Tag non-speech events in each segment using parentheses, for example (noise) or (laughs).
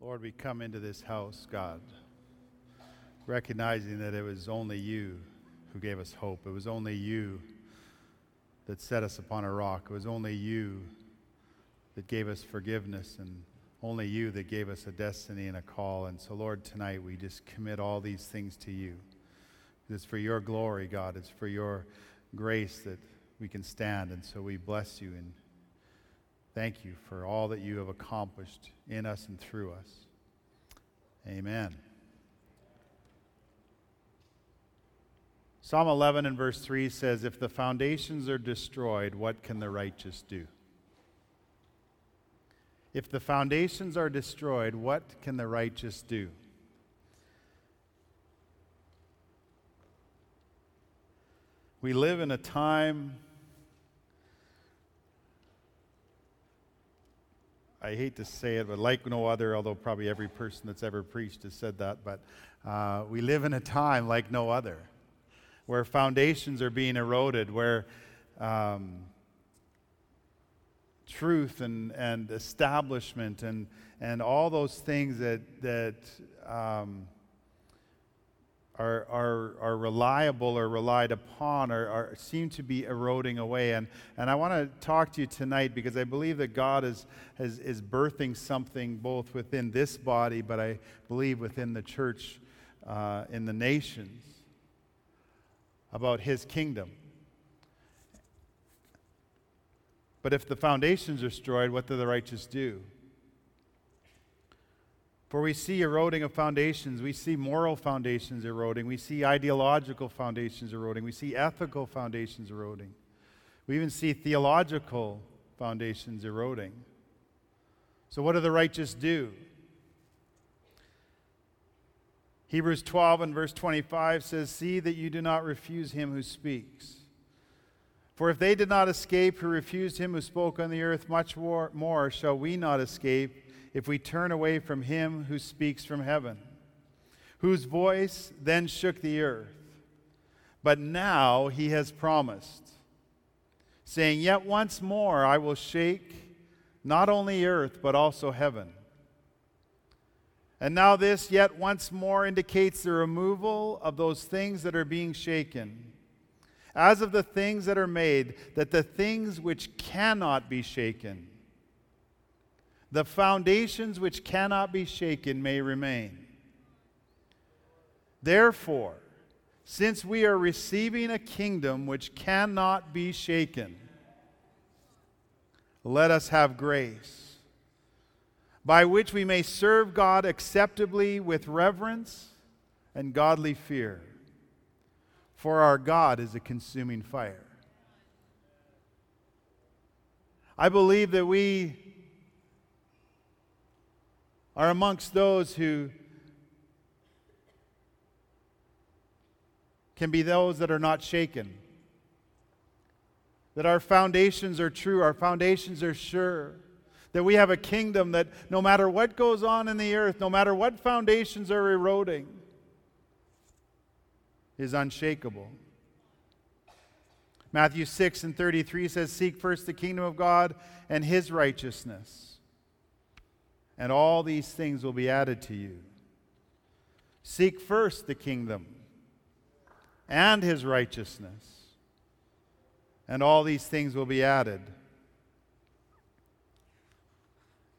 Lord, we come into this house, God, recognizing that it was only you who gave us hope. It was only you that set us upon a rock. It was only you that gave us forgiveness and only you that gave us a destiny and a call. And so, Lord, tonight we just commit all these things to you. It's for your glory, God. It's for your grace that we can stand. And so we bless you and thank you for all that you have accomplished in us and through us. Amen. Psalm 11 and verse 3 says, If the foundations are destroyed, what can the righteous do? If the foundations are destroyed, what can the righteous do? We live in a time, I hate to say it, but like no other, although probably every person that's ever preached has said that, but uh, we live in a time like no other where foundations are being eroded, where um, truth and, and establishment and, and all those things that, that um, are, are, are reliable or relied upon or, are, seem to be eroding away. And, and I want to talk to you tonight because I believe that God is, is, is birthing something both within this body, but I believe within the church uh, in the nations about his kingdom. But if the foundations are destroyed, what do the righteous do? For we see eroding of foundations. We see moral foundations eroding. We see ideological foundations eroding. We see ethical foundations eroding. We even see theological foundations eroding. So, what do the righteous do? Hebrews 12 and verse 25 says, See that you do not refuse him who speaks. For if they did not escape who refused him who spoke on the earth, much more, more shall we not escape if we turn away from him who speaks from heaven, whose voice then shook the earth. But now he has promised, saying, Yet once more I will shake not only earth, but also heaven. And now, this yet once more indicates the removal of those things that are being shaken, as of the things that are made, that the things which cannot be shaken the foundations which cannot be shaken may remain. Therefore, since we are receiving a kingdom which cannot be shaken, let us have grace, by which we may serve God acceptably with reverence and godly fear. For our God is a consuming fire. I believe that we are amongst those who can be those that are not shaken. That our foundations are true, our foundations are sure. That we have a kingdom that no matter what goes on in the earth, no matter what foundations are eroding, is unshakable. Matthew 6 and 33 says, Seek first the kingdom of God and his righteousness and all these things will be added to you. Seek first the kingdom and his righteousness, and all these things will be added.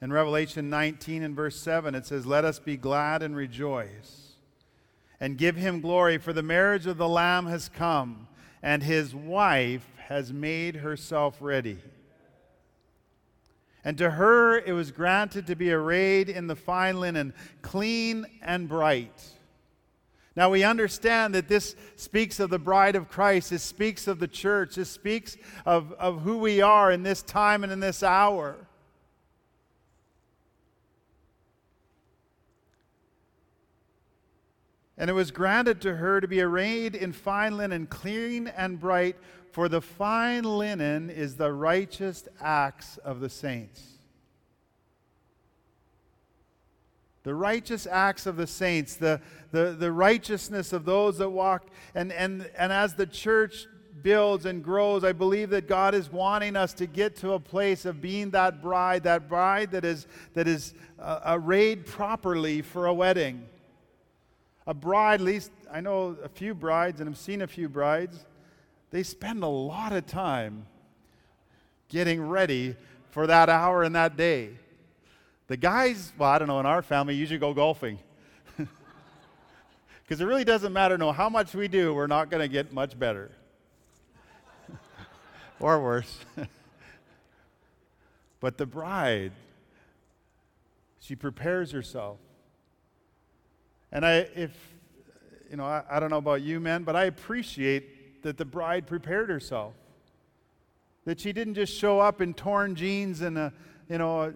In Revelation 19 and verse 7, it says, Let us be glad and rejoice and give him glory, for the marriage of the Lamb has come, and his wife has made herself ready. And to her it was granted to be arrayed in the fine linen, clean and bright. Now we understand that this speaks of the bride of Christ. This speaks of the church. This speaks of, of who we are in this time and in this hour. And it was granted to her to be arrayed in fine linen, clean and bright, for the fine linen is the righteous acts of the saints. The righteous acts of the saints, the, the, the righteousness of those that walk. And, and, and as the church builds and grows, I believe that God is wanting us to get to a place of being that bride, that bride that is, that is uh, arrayed properly for a wedding. A bride, at least I know a few brides and I've seen a few brides, they spend a lot of time getting ready for that hour and that day. The guys, well, I don't know, in our family, usually go golfing. (laughs) Because it really doesn't matter no how much we do, we're not going to get much better. (laughs) or worse. (laughs) but the bride, she prepares herself. And I, if, you know, I, I don't know about you men, but I appreciate that the bride prepared herself. That she didn't just show up in torn jeans and a, you know, a,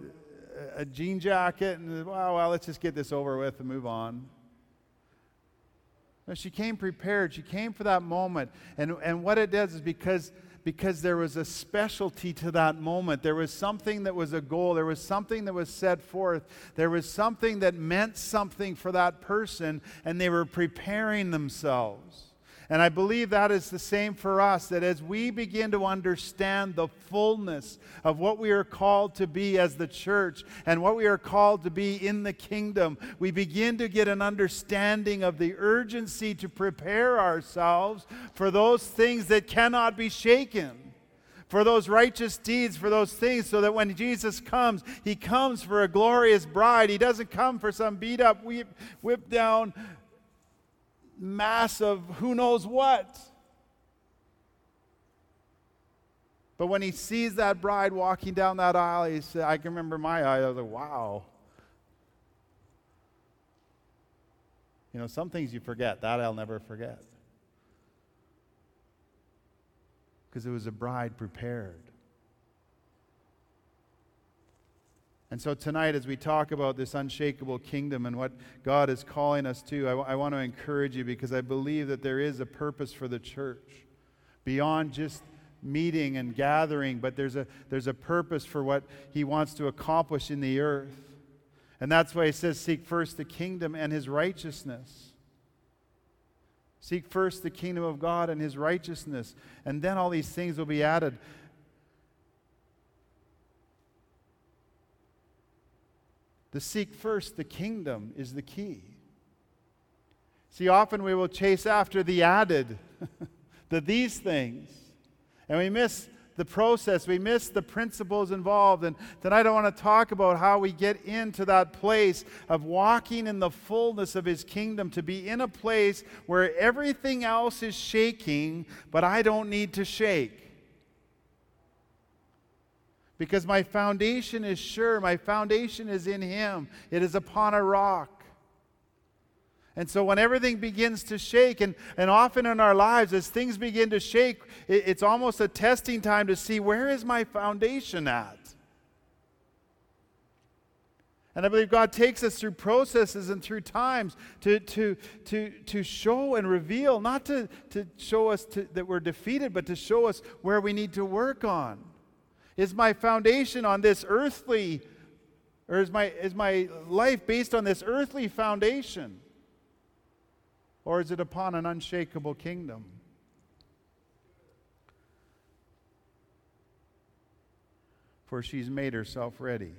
a jean jacket and, well, well, let's just get this over with and move on. No, she came prepared. She came for that moment. And, and what it does is because, because there was a specialty to that moment. There was something that was a goal. There was something that was set forth. There was something that meant something for that person, and they were preparing themselves. And I believe that is the same for us, that as we begin to understand the fullness of what we are called to be as the church and what we are called to be in the kingdom, we begin to get an understanding of the urgency to prepare ourselves for those things that cannot be shaken for those righteous deeds, for those things, so that when Jesus comes, he comes for a glorious bride. He doesn't come for some beat up, whip, whip down mass of who knows what. But when he sees that bride walking down that aisle, he said, I can remember my eye, I was like, wow. You know, some things you forget. That I'll never forget. Because it was a bride prepared. And so tonight, as we talk about this unshakable kingdom and what God is calling us to, I, w- I want to encourage you because I believe that there is a purpose for the church beyond just meeting and gathering, but there's a, there's a purpose for what He wants to accomplish in the earth. And that's why He says, Seek first the kingdom and His righteousness. Seek first the kingdom of God and His righteousness, and then all these things will be added. The seek first the kingdom is the key. See, often we will chase after the added, (laughs) the these things, and we miss the process, we miss the principles involved. And tonight I want to talk about how we get into that place of walking in the fullness of His kingdom, to be in a place where everything else is shaking, but I don't need to shake because my foundation is sure. My foundation is in Him, it is upon a rock. And so, when everything begins to shake, and, and often in our lives, as things begin to shake, it, it's almost a testing time to see where is my foundation at? And I believe God takes us through processes and through times to, to, to, to show and reveal, not to, to show us to, that we're defeated, but to show us where we need to work on. Is my foundation on this earthly, or is my, is my life based on this earthly foundation? Or is it upon an unshakable kingdom? For she's made herself ready.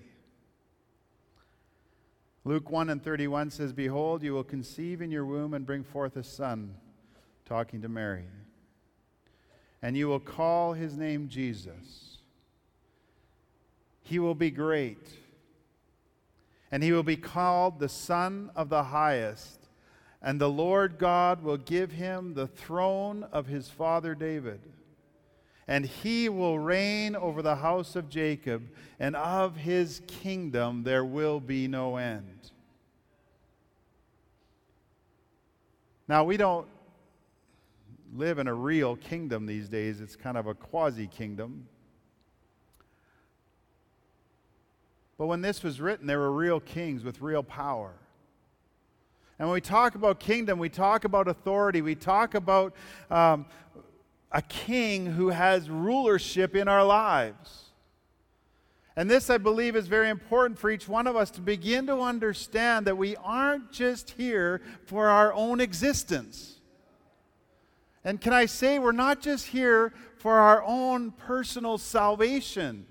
Luke 1 and 31 says, Behold, you will conceive in your womb and bring forth a son, talking to Mary. And you will call his name Jesus. He will be great, and he will be called the Son of the Highest. And the Lord God will give him the throne of his father David. And he will reign over the house of Jacob, and of his kingdom there will be no end. Now, we don't live in a real kingdom these days, it's kind of a quasi kingdom. But when this was written, there were real kings with real power. And when we talk about kingdom, we talk about authority, we talk about um, a king who has rulership in our lives. And this, I believe, is very important for each one of us to begin to understand that we aren't just here for our own existence. And can I say, we're not just here for our own personal salvation.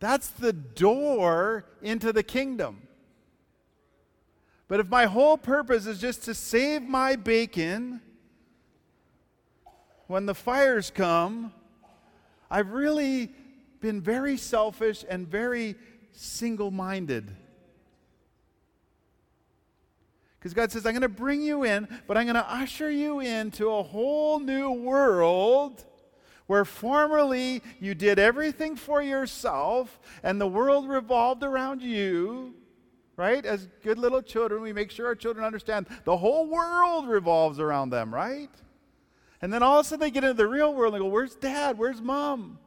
That's the door into the kingdom. But if my whole purpose is just to save my bacon when the fires come, I've really been very selfish and very single minded. Because God says, I'm going to bring you in, but I'm going to usher you into a whole new world where formerly you did everything for yourself and the world revolved around you. Right? As good little children, we make sure our children understand the whole world revolves around them, right? And then all of a sudden they get into the real world and go, Where's dad? Where's mom?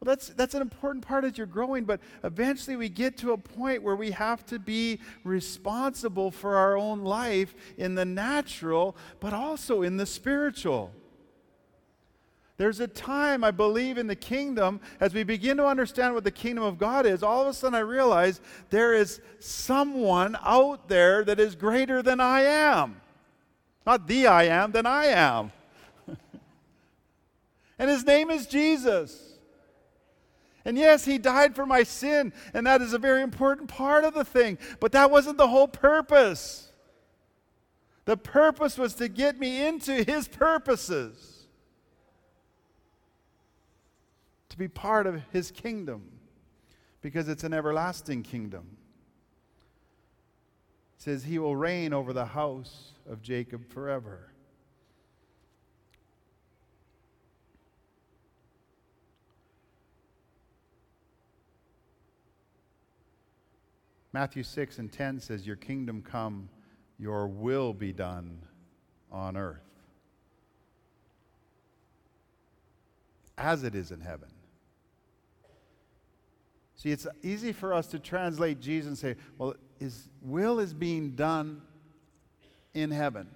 Well, that's, that's an important part as you're growing, but eventually we get to a point where we have to be responsible for our own life in the natural, but also in the spiritual. There's a time, I believe, in the kingdom, as we begin to understand what the kingdom of God is, all of a sudden I realize there is someone out there that is greater than I am. Not the I am, than I am. (laughs) and his name is Jesus. And yes, he died for my sin, and that is a very important part of the thing, but that wasn't the whole purpose. The purpose was to get me into his purposes, to be part of his kingdom, because it's an everlasting kingdom. It says, He will reign over the house of Jacob forever. Matthew 6 and 10 says, Your kingdom come, your will be done on earth as it is in heaven. See, it's easy for us to translate Jesus and say, well, his will is being done in heaven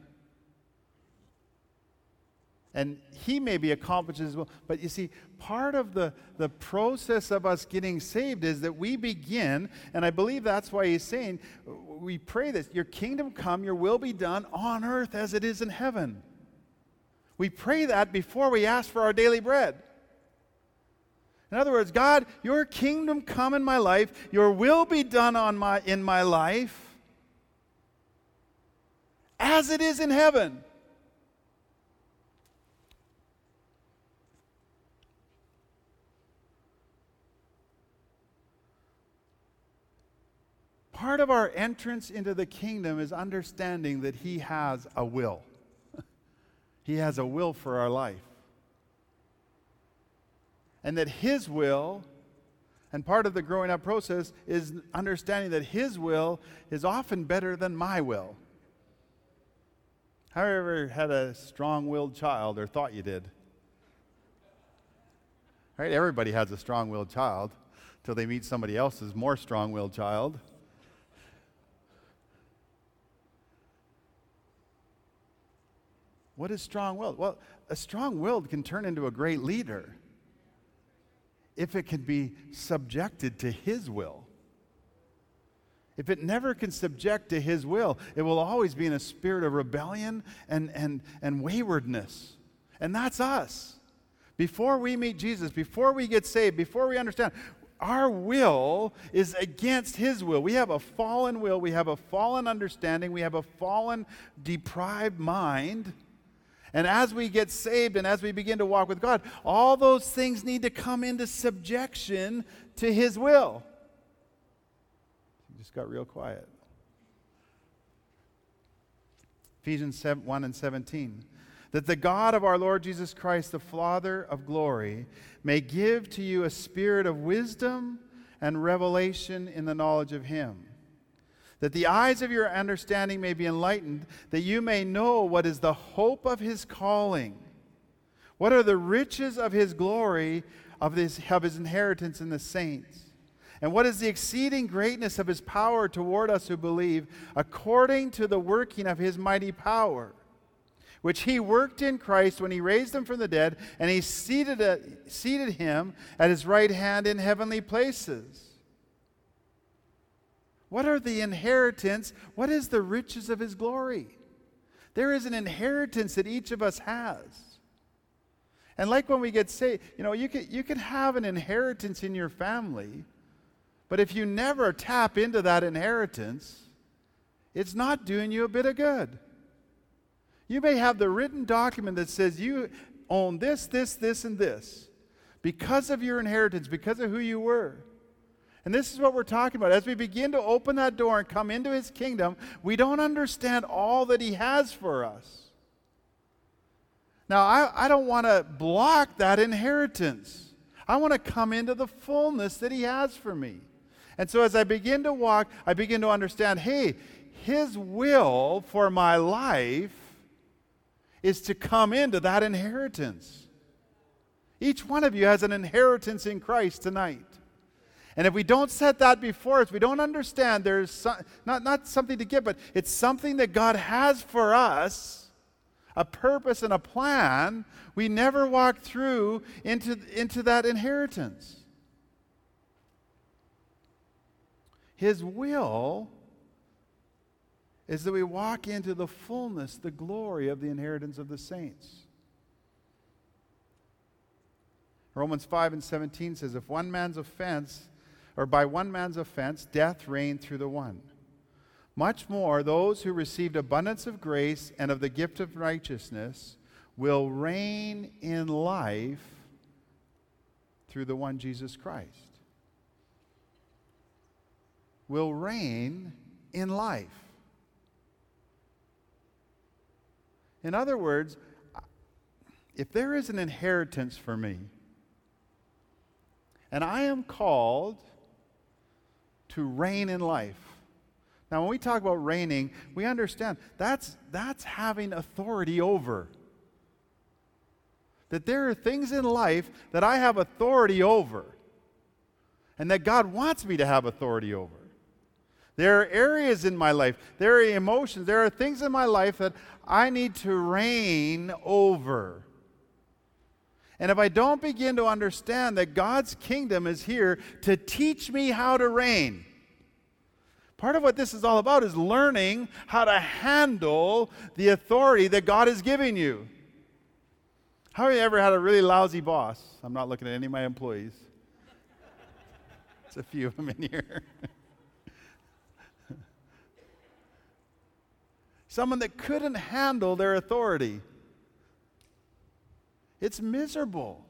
and he may be accomplished as well. But you see, part of the, the process of us getting saved is that we begin, and I believe that's why he's saying, we pray this Your kingdom come, your will be done on earth as it is in heaven. We pray that before we ask for our daily bread. In other words, God, your kingdom come in my life, your will be done on my, in my life as it is in heaven. Part of our entrance into the kingdom is understanding that He has a will. (laughs) he has a will for our life. And that His will, and part of the growing up process, is understanding that His will is often better than my will. Have you ever had a strong willed child or thought you did? Right? Everybody has a strong willed child until they meet somebody else's more strong willed child. What is strong willed? Well, a strong willed can turn into a great leader if it can be subjected to his will. If it never can subject to his will, it will always be in a spirit of rebellion and, and, and waywardness. And that's us. Before we meet Jesus, before we get saved, before we understand, our will is against his will. We have a fallen will, we have a fallen understanding, we have a fallen, deprived mind. And as we get saved and as we begin to walk with God, all those things need to come into subjection to His will. just got real quiet. Ephesians 7, 1 and 17. That the God of our Lord Jesus Christ, the Father of glory, may give to you a spirit of wisdom and revelation in the knowledge of Him that the eyes of your understanding may be enlightened, that you may know what is the hope of his calling, what are the riches of his glory, of his, of his inheritance in the saints, and what is the exceeding greatness of his power toward us who believe, according to the working of his mighty power. Which he worked in Christ when he raised him from the dead, and he seated, uh, seated him at his right hand in heavenly places What are the inheritance? What is the riches of his glory? There is an inheritance that each of us has. And like when we get saved, you know, you can, you can have an inheritance in your family, but if you never tap into that inheritance, it's not doing you a bit of good. You may have the written document that says you own this, this, this, and this because of your inheritance, because of who you were. And this is what we're talking about. As we begin to open that door and come into his kingdom, we don't understand all that he has for us. Now, I, I don't want to block that inheritance. I want to come into the fullness that he has for me. And so as I begin to walk, I begin to understand hey, his will for my life is to come into that inheritance. Each one of you has an inheritance in Christ tonight. And if we don't set that before us, we don't understand there's not, not something to get, but it's something that God has for us, a purpose and a plan. We never walk through into, into that inheritance. His will is that we walk into the fullness, the glory of the inheritance of the saints. Romans 5 and 17 says, If one man's offense or by one man's offense, death reigned through the one. Much more, those who received abundance of grace and of the gift of righteousness will reign in life through the one Jesus Christ. Will reign in life. In other words, if there is an inheritance for me, and I am called to reign in life. Now, when we talk about reigning, we understand that's, that's having authority over. That there are things in life that I have authority over, and that God wants me to have authority over. There are areas in my life, there are emotions, there are things in my life that I need to reign over. And if I don't begin to understand that God's kingdom is here to teach me how to reign, part of what this is all about is learning how to handle the authority that God is giving you. How have you ever had a really lousy boss? I'm not looking at any of my employees. There's a few of them in here. (laughs) Someone that couldn't handle their authority. It's miserable.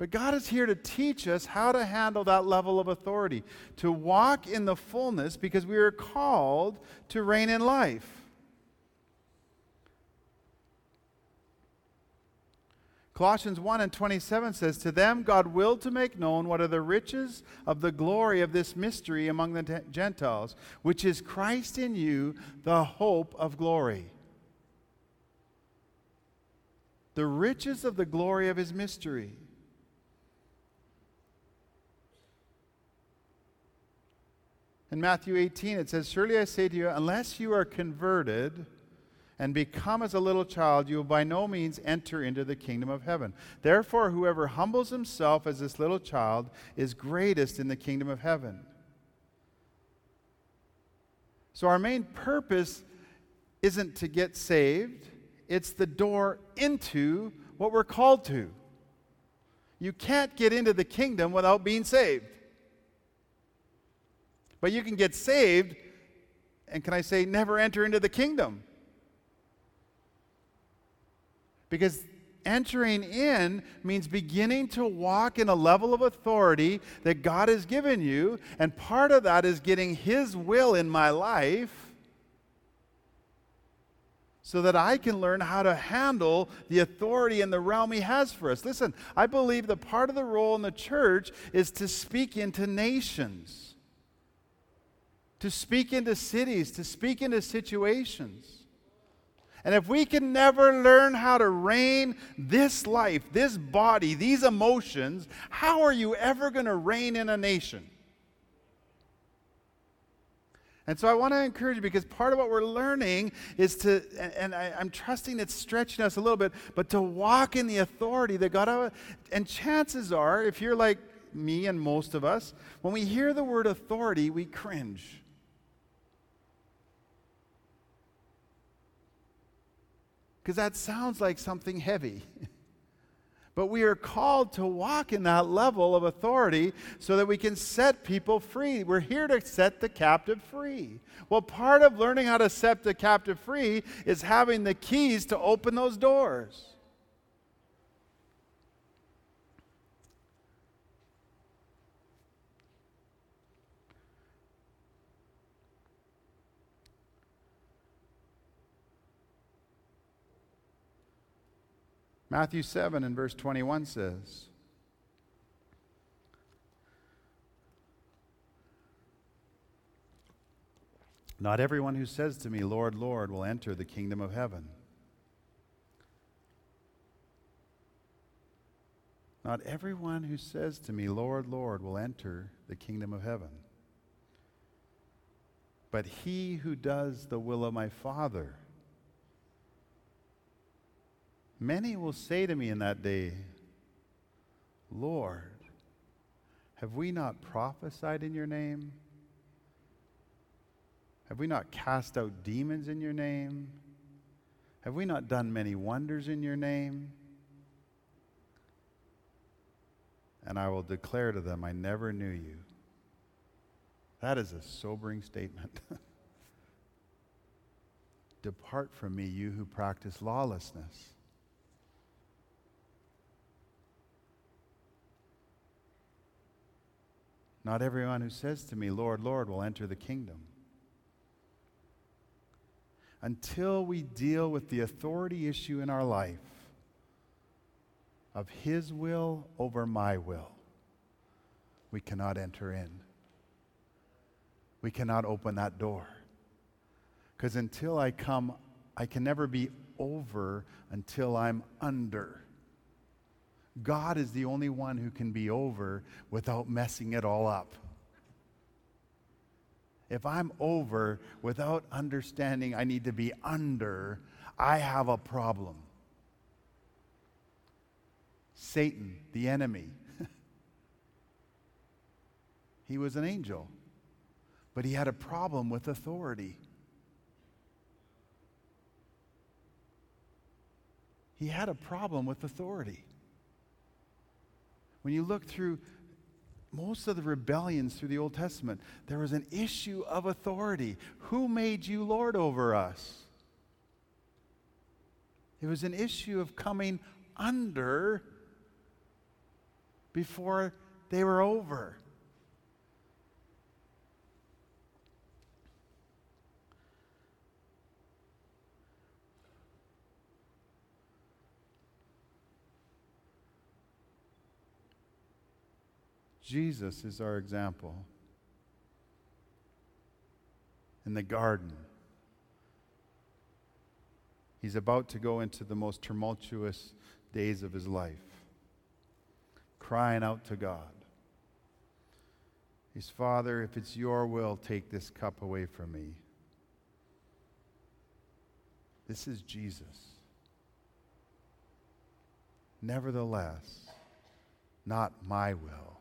But God is here to teach us how to handle that level of authority, to walk in the fullness because we are called to reign in life. Colossians 1 and 27 says, To them God willed to make known what are the riches of the glory of this mystery among the Gentiles, which is Christ in you, the hope of glory the riches of the glory of his mystery. In Matthew 18, it says, Surely I say to you, unless you are converted and become as a little child, you will by no means enter into the kingdom of heaven. Therefore, whoever humbles himself as this little child is greatest in the kingdom of heaven. So, our main purpose isn't to get saved it's the door into what we're called to. You can't get into the kingdom without being saved. But you can get saved, and can I say, never enter into the kingdom? Because entering in means beginning to walk in a level of authority that God has given you, and part of that is getting His will in my life so that I can learn how to handle the authority and the realm He has for us. Listen, I believe that part of the role in the church is to speak into nations, to speak into cities, to speak into situations. And if we can never learn how to reign this life, this body, these emotions, how are you ever going to reign in a nation? And so I want to encourage you because part of what we're learning is to, and, I, am trusting it's stretching us a little bit, but to walk in the authority that God, has. and chances are, if you're like me and most of us, when we hear the word authority, we cringe. Because that sounds like something heavy. (laughs) But we are called to walk in that level of authority so that we can set people free. We're here to set the captive free. Well, part of learning how to set the captive free is having the keys to open those doors. Matthew 7 and verse 21 says, Not everyone who says to me, Lord, Lord, will enter the kingdom of heaven. Not everyone who says to me, Lord, Lord, will enter the kingdom of heaven. But he who does the will of my Father Many will say to me in that day, Lord, have we not prophesied in your name? Have we not cast out demons in your name? Have we not done many wonders in your name? And I will declare to them, I never knew you. That is a sobering statement. (laughs) Depart from me, you who practice lawlessness. Not everyone who says to me, Lord, Lord, will enter the kingdom. Until we deal with the authority issue in our life of His will over my will, we cannot enter in. We cannot open that door. Because until I come, I can never be over until I'm under. God is the only one who can be over without messing it all up. If I'm over without understanding I need to be under, I have a problem. Satan, the enemy, (laughs) he was an angel, but he had a problem with authority. He had a problem with authority. When you look through most of the rebellions through the Old Testament, there was an issue of authority. Who made you Lord over us? It was an issue of coming under before they were over. Jesus is our example. In the garden, he's about to go into the most tumultuous days of his life, crying out to God. His Father, if it's your will, take this cup away from me. This is Jesus. Nevertheless, not my will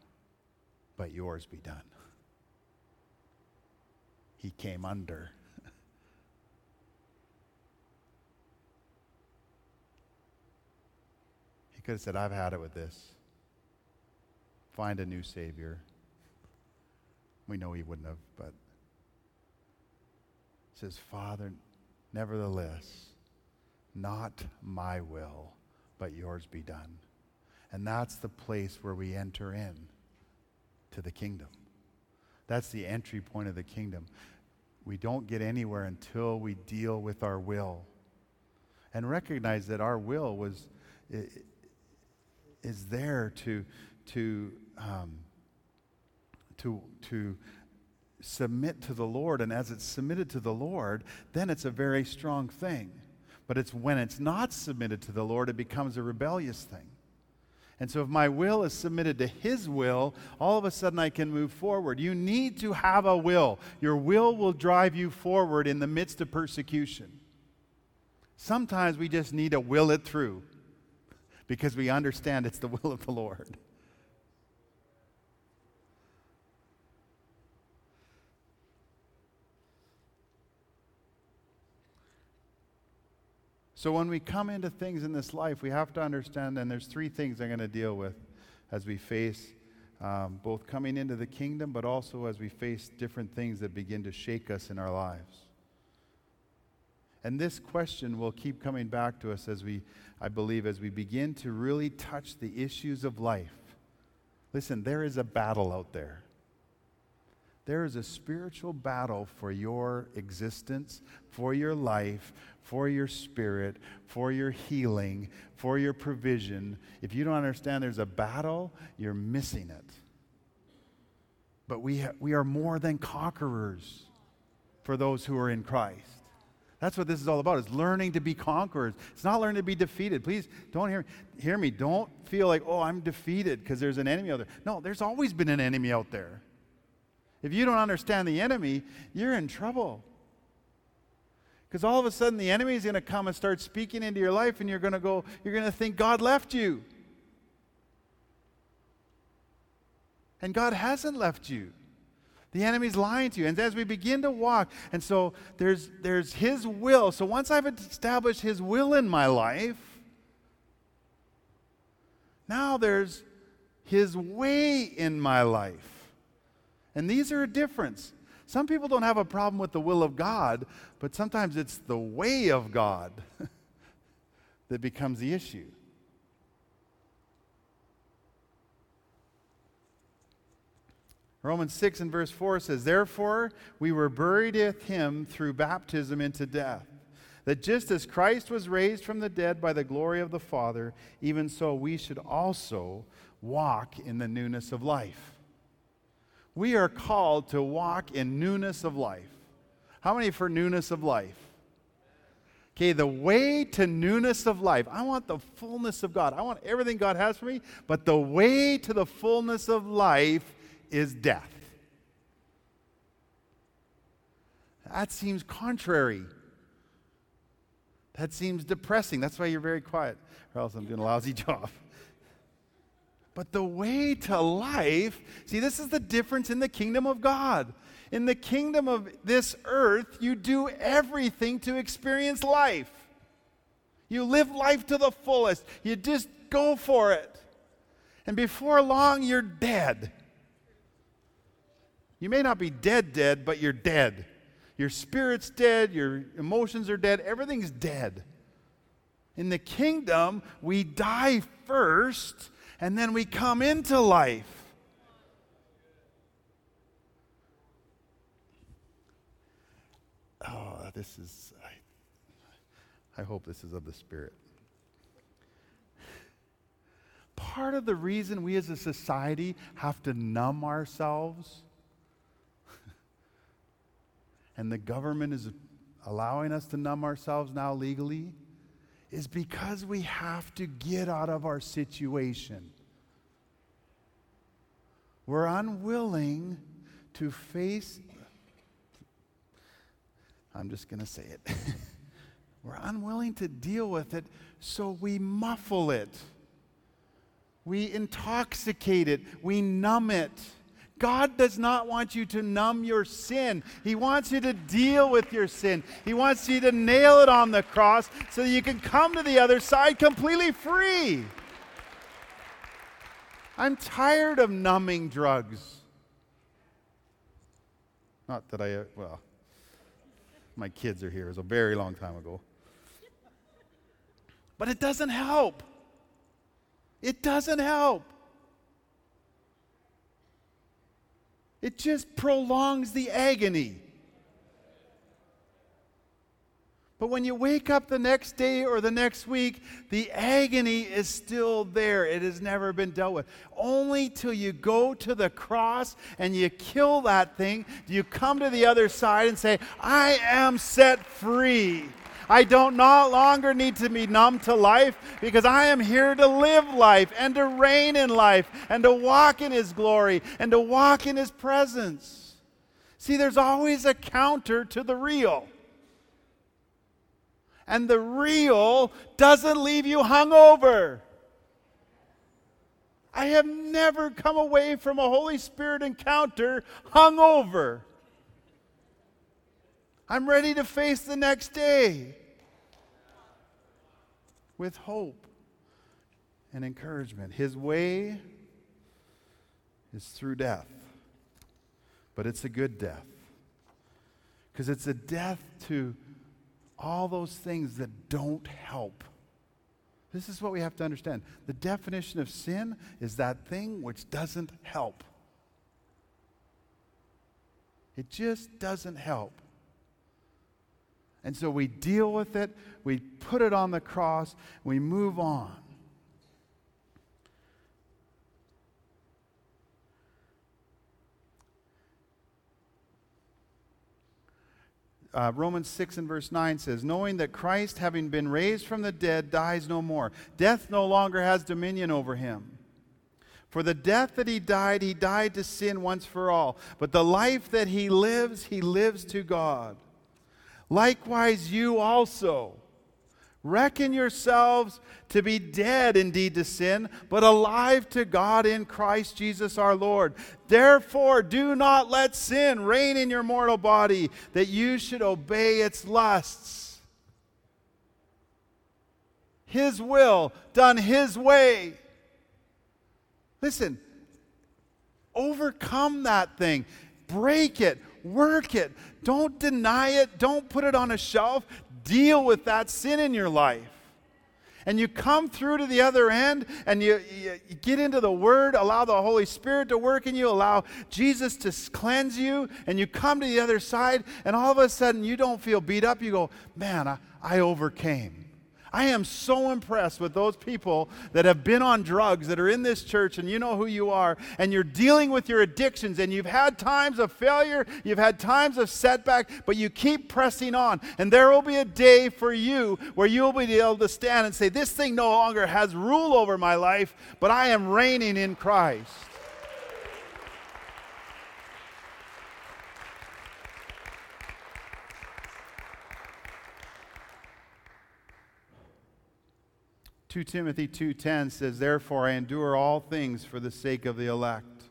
but yours be done. He came under. (laughs) he could have said, I've had it with this. Find a new Savior. We know he wouldn't have, but says, Father, nevertheless, not my will, but yours be done. And that's the place where we enter in to the kingdom. That's the entry point of the kingdom. We don't get anywhere until we deal with our will and recognize that our will was is there to to um, to to submit to the Lord, and as it's submitted to the Lord, then it's a very strong thing. But it's when it's not submitted to the Lord, it becomes a rebellious thing. And so, if my will is submitted to His will, all of a sudden I can move forward. You need to have a will. Your will will drive you forward in the midst of persecution. Sometimes we just need to will it through because we understand it's the will of the Lord. So when we come into things in this life, we have to understand, and there's three things I'm going to deal with as we face um, both coming into the kingdom, but also as we face different things that begin to shake us in our lives. And this question will keep coming back to us as we, I believe, as we begin to really touch the issues of life. Listen, there is a battle out there. There is a spiritual battle for your existence, for your life, for your spirit, for your healing, for your provision. If you don't understand there's a battle, you're missing it. But we, ha- we are more than conquerors for those who are in Christ. That's what this is all about. Is learning to be conquerors. It's not learning to be defeated. Please don't hear, hear me. Don't feel like, oh, I'm defeated because there's an enemy out there. No, there's always been an enemy out there. If you don't understand the enemy, you're in trouble. Because all of a sudden the enemy is going to come and start speaking into your life, and you're going to go, you're going to think God left you. And God hasn't left you. The enemy's lying to you. And as we begin to walk, and so there's, there's His will. So once I've established His will in my life, now there's His way in my life. And these are a difference. Some people don't have a problem with the will of God, but sometimes it's the way of God (laughs) that becomes the issue. Romans 6 and verse 4 says, Therefore, we were buried with him through baptism into death, that just as Christ was raised from the dead by the glory of the Father, even so we should also walk in the newness of life. We are called to walk in newness of life. How many for newness of life? Okay, the way to newness of life. I want the fullness of God. I want everything God has for me, but the way to the fullness of life is death. That seems contrary. That seems depressing. That's why you're very quiet, or else I'm doing a lousy (laughs) job. But the way to life, see, this is the difference in the kingdom of God. In the kingdom of this earth, you do everything to experience life. You live life to the fullest. You just go for it. And before long, you're dead. You may not be dead, dead, but you're dead. Your spirit's dead, your emotions are dead, everything's dead. In the kingdom, we die first and then we come into life. Oh, this is, I, I hope this is of the Spirit. Part of the reason we as a society have to numb ourselves (laughs) and the government is allowing us to numb ourselves now legally is because we have to get out of our situation. We're unwilling to face, I'm just going to say it. (laughs) We're unwilling to deal with it, so we muffle it. We intoxicate it. We numb it. God does not want you to numb your sin. He wants you to deal with your sin. He wants you to nail it on the cross so that you can come to the other side completely free. I'm tired of numbing drugs. Not that I, well, my kids are here. It was a very long time ago. But it doesn't help. It doesn't help. It just prolongs the agony. But when you wake up the next day or the next week, the agony is still there. It has never been dealt with. Only till you go to the cross and you kill that thing do you come to the other side and say, I am set free. I don't no longer need to be numb to life because I am here to live life and to reign in life and to walk in His glory and to walk in His presence. See, there's always a counter to the real. And the real doesn't leave you hungover. I have never come away from a Holy Spirit encounter hungover. I'm ready to face the next day. With hope and encouragement. His way is through death, but it's a good death. Because it's a death to all those things that don't help. This is what we have to understand. The definition of sin is that thing which doesn't help. It just doesn't help. And so we deal with it, we put it on the cross, we move on. Uh, Romans 6 and verse 9 says, Knowing that Christ, having been raised from the dead, dies no more. Death no longer has dominion over him. For the death that he died, he died to sin once for all. But the life that he lives, he lives to God. Likewise, you also Reckon yourselves to be dead indeed to sin, but alive to God in Christ Jesus our Lord. Therefore, do not let sin reign in your mortal body, that you should obey its lusts. His will done His way. Listen, overcome that thing, break it, work it. Don't deny it. Don't put it on a shelf deal with that sin in your life. And you come through to the other end and you, you, get into the Word, allow the Holy Spirit to work in you, allow Jesus to cleanse you, and you come to the other side, and all of a sudden you don't feel beat up. You go, Man, I, I overcame. I am so impressed with those people that have been on drugs that are in this church and you know who you are and you're dealing with your addictions and you've had times of failure, you've had times of setback, but you keep pressing on. And there will be a day for you where you'll be able to stand and say, This thing no longer has rule over my life, but I am reigning in Christ. 2 Timothy 2:10 says, "Therefore I endure all things for the sake of the elect,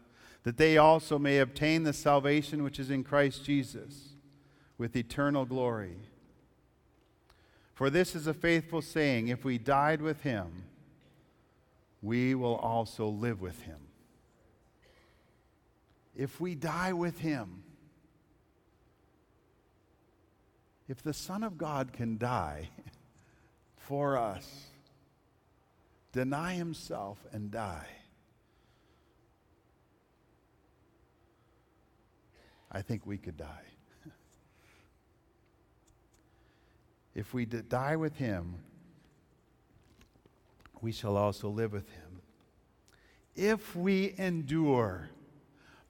that they also may obtain the salvation which is in Christ Jesus with eternal glory." For this is a faithful saying, if we died with him, we will also live with him. If we die with him, if the Son of God can die (laughs) for us, deny himself and die. I think we could die. (laughs) if we die with him, we shall also live with him. If we endure,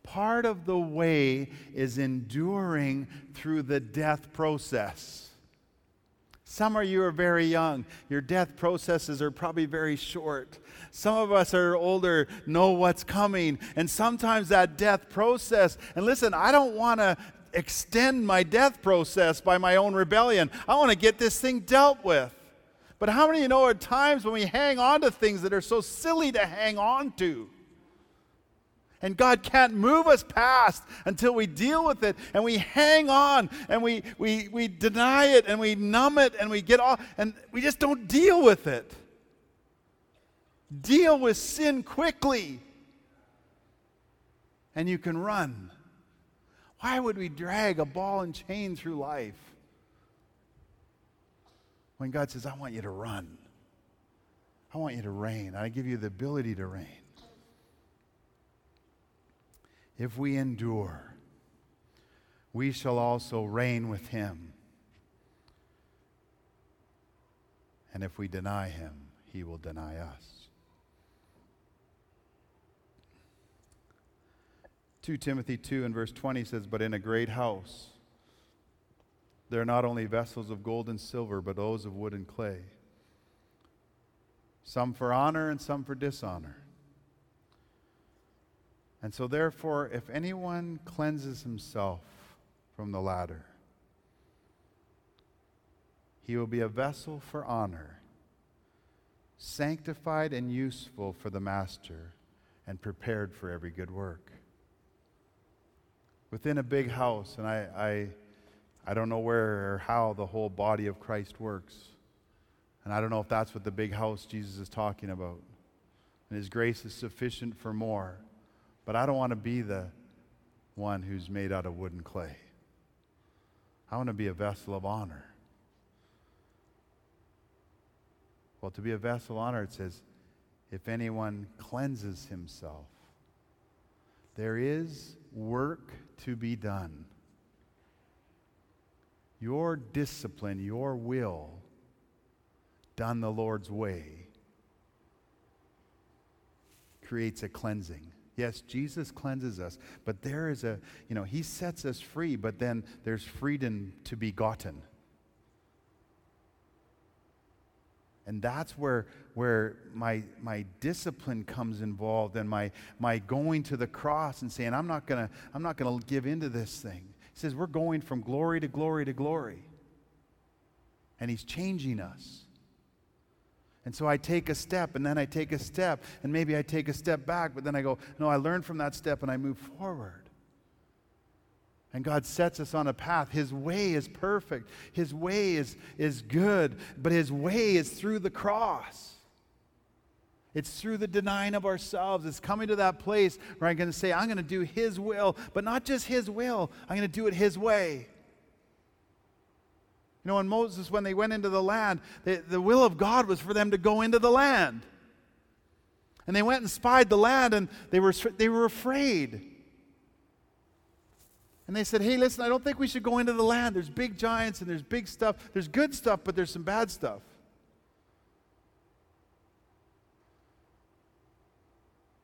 part of the way is enduring through the death process. Some of you are very young. Your death processes are probably very short. Some of us are older, know what's coming. And sometimes that death process, and listen, I don't want to extend my death process by my own rebellion. I want to get this thing dealt with. But how many of you know at times when we hang on to things that are so silly to hang on to? And God can't move us past until we deal with it and we hang on and we, we, we deny it and we numb it and we get off and we just don't deal with it. Deal with sin quickly and you can run. Why would we drag a ball and chain through life when God says, I want you to run? I want you to reign. I give you the ability to reign if we endure, we shall also reign with him. And if we deny him, he will deny us. 2 Timothy 2 and verse 20 says, But in a great house there are not only vessels of gold and silver, but those of wood and clay, some for honor and some for dishonor. And so, therefore, if anyone cleanses himself from the latter, he will be a vessel for honor, sanctified and useful for the master, and prepared for every good work. Within a big house, and I, I, I don't know where or how the whole body of Christ works. And I don't know if that's what the big house Jesus is talking about. And his grace is sufficient for more. But I don't want to be the one who's made out of wood and clay. I want to be a vessel of honor. Well, to be a vessel of honor, it says, if anyone cleanses himself, there is work to be done. Your discipline, your will, done the Lord's way, creates a cleansing. Yes, Jesus cleanses us, but there is a, you know, he sets us free, but then there's freedom to be gotten. And that's where, where my, my discipline comes involved and my, my going to the cross and saying, I'm not going to give into this thing. He says, we're going from glory to glory to glory. And he's changing us. And so I take a step and then I take a step and maybe I take a step back, but then I go, no, I learn from that step and I move forward. And God sets us on a path. His way is perfect, His way is, is good, but His way is through the cross. It's through the denying of ourselves. It's coming to that place where I'm going to say, I'm going to do His will, but not just His will, I'm going to do it His way. You know, when Moses, when they went into the land, the, the will of God was for them to go into the land. And they went and spied the land, and they were, they were afraid. And they said, Hey, listen, I don't think we should go into the land. There's big giants and there's big stuff. There's good stuff, but there's some bad stuff.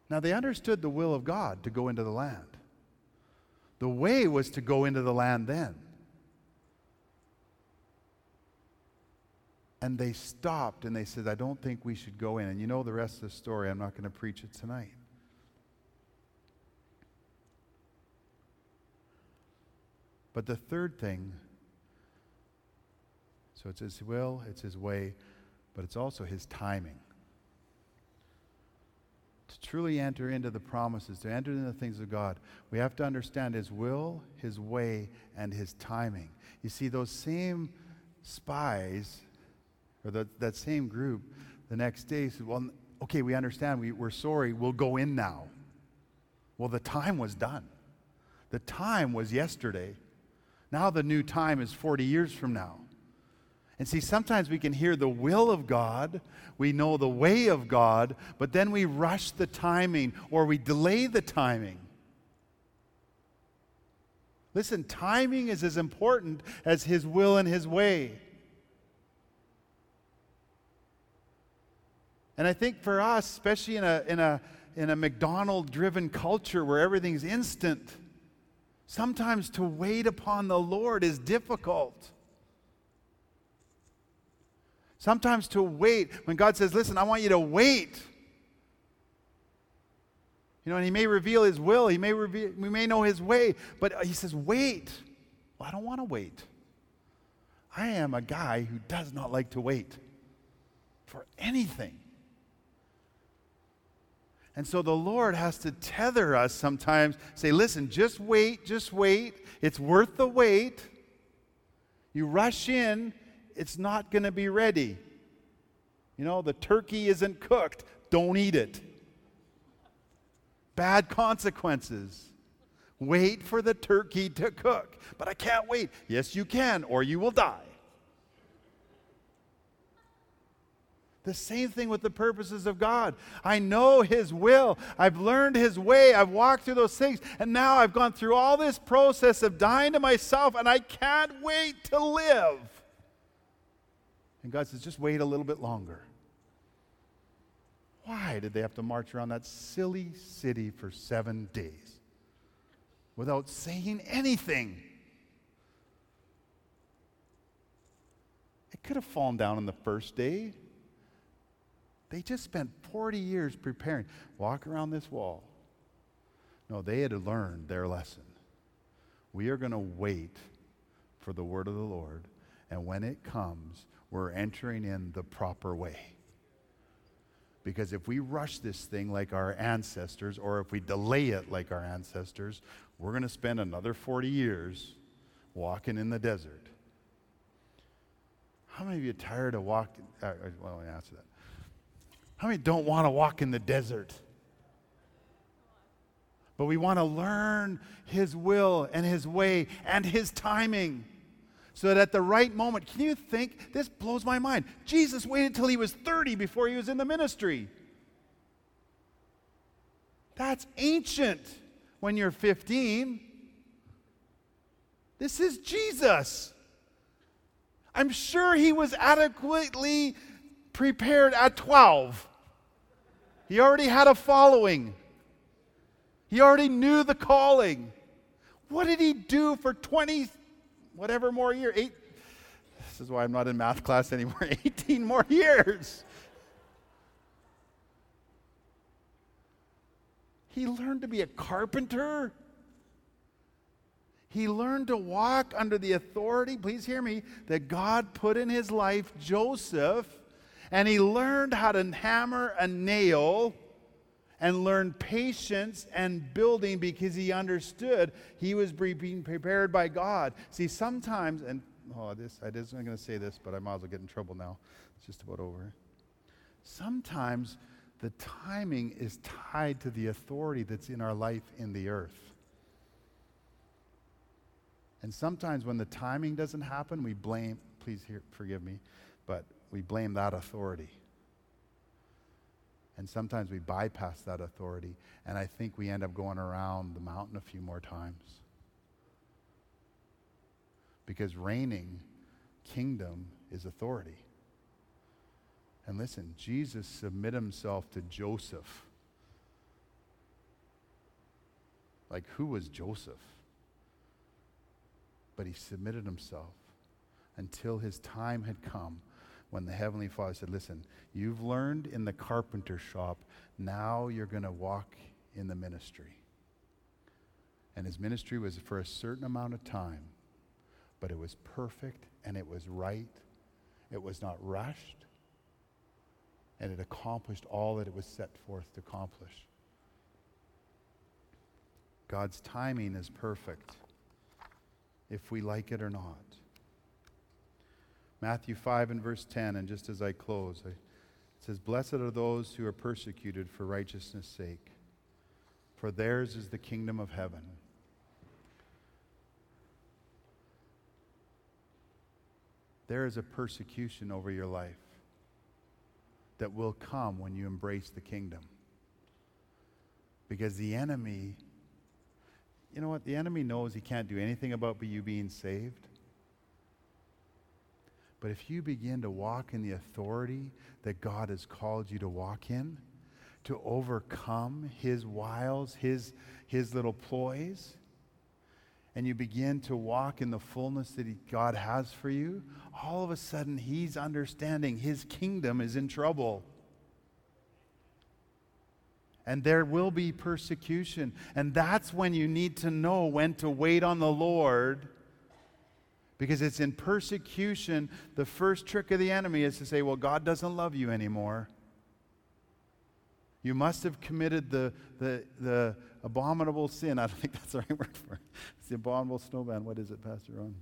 Now, they understood the will of God to go into the land. The way was to go into the land then. And they stopped and they said, I don't think we should go in. And you know the rest of the story. I'm not going to preach it tonight. But the third thing, so it's His will, it's His way, but it's also His timing. To truly enter into the promises, to enter into the things of God, we have to understand His will, His way, and His timing. You see, those same spies, or the, that same group, the next day said, Well, okay, we understand, we, we're sorry, we'll go in now. Well, the time was done. The time was yesterday. Now the new time is 40 years from now. And see, sometimes we can hear the will of God, we know the way of God, but then we rush the timing or we delay the timing. Listen, timing is as important as His will and His way. And I think for us, especially in a, in a, in a McDonald driven culture where everything's instant, Sometimes to wait upon the Lord is difficult. Sometimes to wait, when God says, Listen, I want you to wait. You know, and He may reveal His will, He may reveal, we may know His way, but He says, Wait. Well, I don't want to wait. I am a guy who does not like to wait for anything. And so the Lord has to tether us sometimes, say, listen, just wait, just wait. It's worth the wait. You rush in, it's not going to be ready. You know, the turkey isn't cooked, don't eat it. Bad consequences. Wait for the turkey to cook. But I can't wait. Yes, you can, or you will die. The same thing with the purposes of God. I know His will. I've learned His way. I've walked through those things. And now I've gone through all this process of dying to myself, and I can't wait to live. And God says, just wait a little bit longer. Why did they have to march around that silly city for seven days without saying anything? It could have fallen down on the first day. They just spent 40 years preparing. Walk around this wall. No, they had learned their lesson. We are going to wait for the word of the Lord, and when it comes, we're entering in the proper way. Because if we rush this thing like our ancestors, or if we delay it like our ancestors, we're going to spend another 40 years walking in the desert. How many of you are tired of walking? Uh, uh well, let me answer that. How many don't want to walk in the desert? But we want to learn His will and His way and His timing so that at the right moment, can you think? This blows my mind. Jesus waited till he was 30 before he was in the ministry. That's ancient when you're 15. This is Jesus. I'm sure he was adequately prepared at 12. He already had a following, he already knew the calling. What did he do for 20 whatever more year? Eight. This is why I'm not in math class anymore. (laughs) 18 more years. He learned to be a carpenter. He learned to walk under the authority, please hear me, that God put in his life, Joseph, and he learned how to hammer a nail and learned patience and building because he understood he was being prepared by God. See, sometimes, and oh, this, I wasn't going to say this, but I might as well get in trouble now. It's just about over. Sometimes the timing is tied to the authority that's in our life in the earth. And sometimes when the timing doesn't happen, we blame, please hear, forgive me, but we blame that authority. And sometimes we bypass that authority, and I think we end up going around the mountain a few more times. Because reigning kingdom is authority. And listen, Jesus submitted himself to Joseph. Like, who was Joseph? But he submitted himself until his time had come when the Heavenly Father said, Listen, you've learned in the carpenter shop, now you're going to walk in the ministry. And his ministry was for a certain amount of time, but it was perfect and it was right. It was not rushed and it accomplished all that it was set forth to accomplish. God's timing is perfect, if we like it or not. Matthew 5 and verse 10, and just as I close, it says, Blessed are those who are persecuted for righteousness' sake, for theirs is the kingdom of heaven. There is a persecution over your life that will come when you embrace the kingdom. Because the enemy, you know what? The enemy knows he can't do anything about you being saved. But if you begin to walk in the authority that God has called you to walk in, to overcome his wiles, his, his little ploys, and you begin to walk in the fullness that he, God has for you, all of a sudden he's understanding his kingdom is in trouble. And there will be persecution. And that's when you need to know when to wait on the Lord. Because it's in persecution, the first trick of the enemy is to say, well, God doesn't love you anymore. You must have committed the, the, the abominable sin. (laughs) I don't think that's the right word for it. It's the abominable snowman. What is it, Pastor Ron?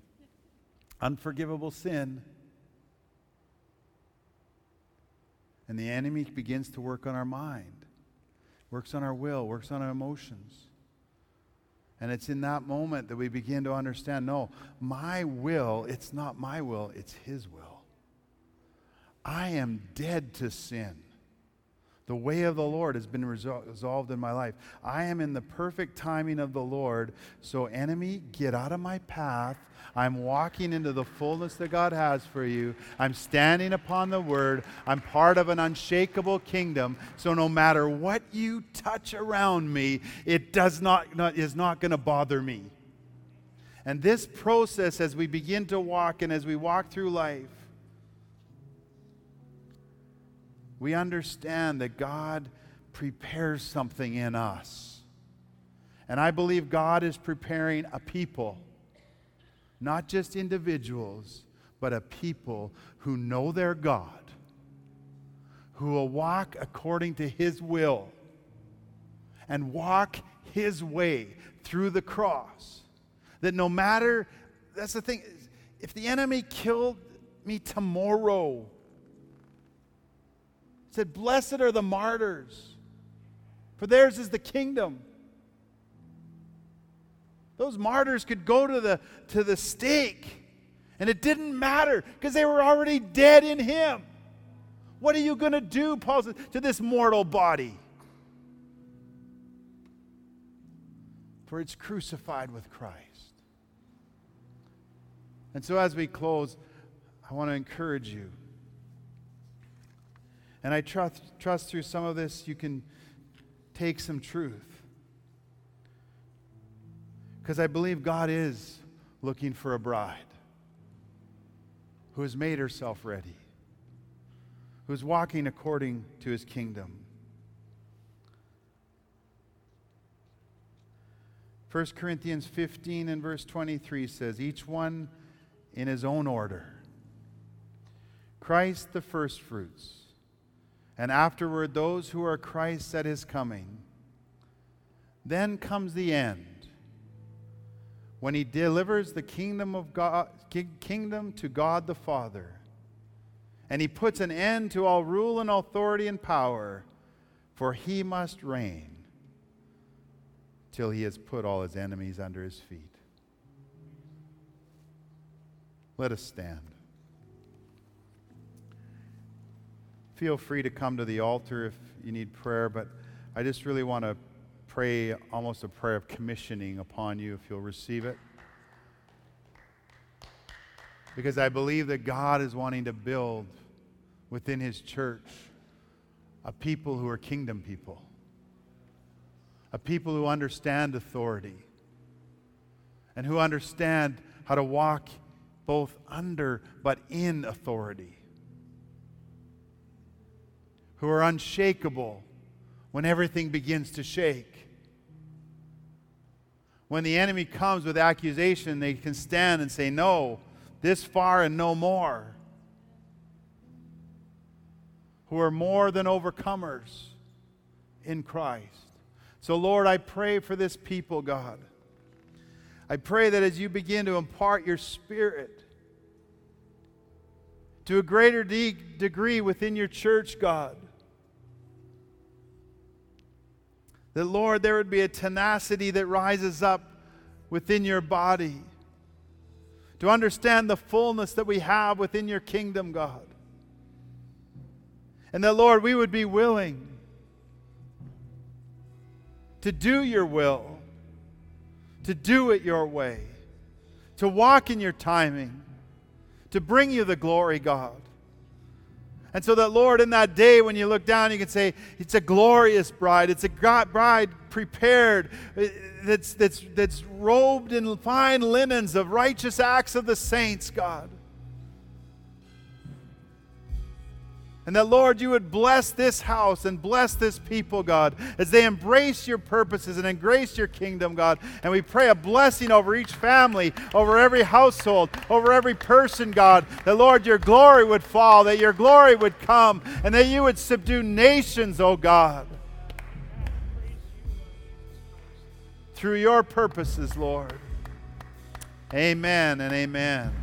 Unforgivable sin. And the enemy begins to work on our mind, works on our will, works on our emotions. And it's in that moment that we begin to understand no, my will, it's not my will, it's His will. I am dead to sin. The way of the Lord has been resolved in my life. I am in the perfect timing of the Lord. So, enemy, get out of my path. I'm walking into the fullness that God has for you. I'm standing upon the word. I'm part of an unshakable kingdom. So, no matter what you touch around me, it does not, not is not going to bother me. And this process, as we begin to walk and as we walk through life, we understand that God prepares something in us. And I believe God is preparing a people, not just individuals, but a people who know their God, who will walk according to His will and walk His way through the cross. That no matter, that's the thing, if the enemy killed me tomorrow. Said, Blessed are the martyrs, for theirs is the kingdom. Those martyrs could go to the, to the stake, and it didn't matter because they were already dead in Him. What are you going to do, Paul says, to this mortal body? For it's crucified with Christ. And so, as we close, I want to encourage you. And I trust, trust through some of this you can take some truth. Because I believe God is looking for a bride who has made herself ready, who is walking according to his kingdom. 1 Corinthians 15 and verse 23 says, Each one in his own order. Christ the firstfruits, and afterward those who are Christ's at his coming. Then comes the end when he delivers the kingdom of God kingdom to God the Father and he puts an end to all rule and authority and power for he must reign till he has put all his enemies under his feet let us stand feel free to come to the altar if you need prayer but i just really want to pray almost a prayer of commissioning upon you if you'll receive it. Because I believe that God is wanting to build within His church a people who are kingdom people, a people who understand authority, and who understand how to walk both under but in authority, who are unshakable when everything begins to shake when the enemy comes with accusation, they can stand and say, No, this far and no more. Who are more than overcomers in Christ. So, Lord, I pray for this people, God. I pray that as you begin to impart your spirit to a greater de- degree within your church, God, That, Lord, there would be a tenacity that rises up within your body to understand the fullness that we have within your kingdom, God. And that, Lord, we would be willing to do your will, to do it your way, to walk in your timing, to bring you the glory, God. And so that, Lord, in that day when you look down, you can say, It's a glorious bride. It's a bride prepared, uh, that's, that's, that's robed in fine linens of righteous acts of the saints, God. And that, Lord, you would bless this house and bless this people, God, as they embrace your purposes and embrace your kingdom, God. And we pray a blessing over each family, over every household, over every person, God. That, Lord, your glory would fall, that your glory would come, and that you would subdue nations, O oh God. Through your purposes, Lord. Amen and amen.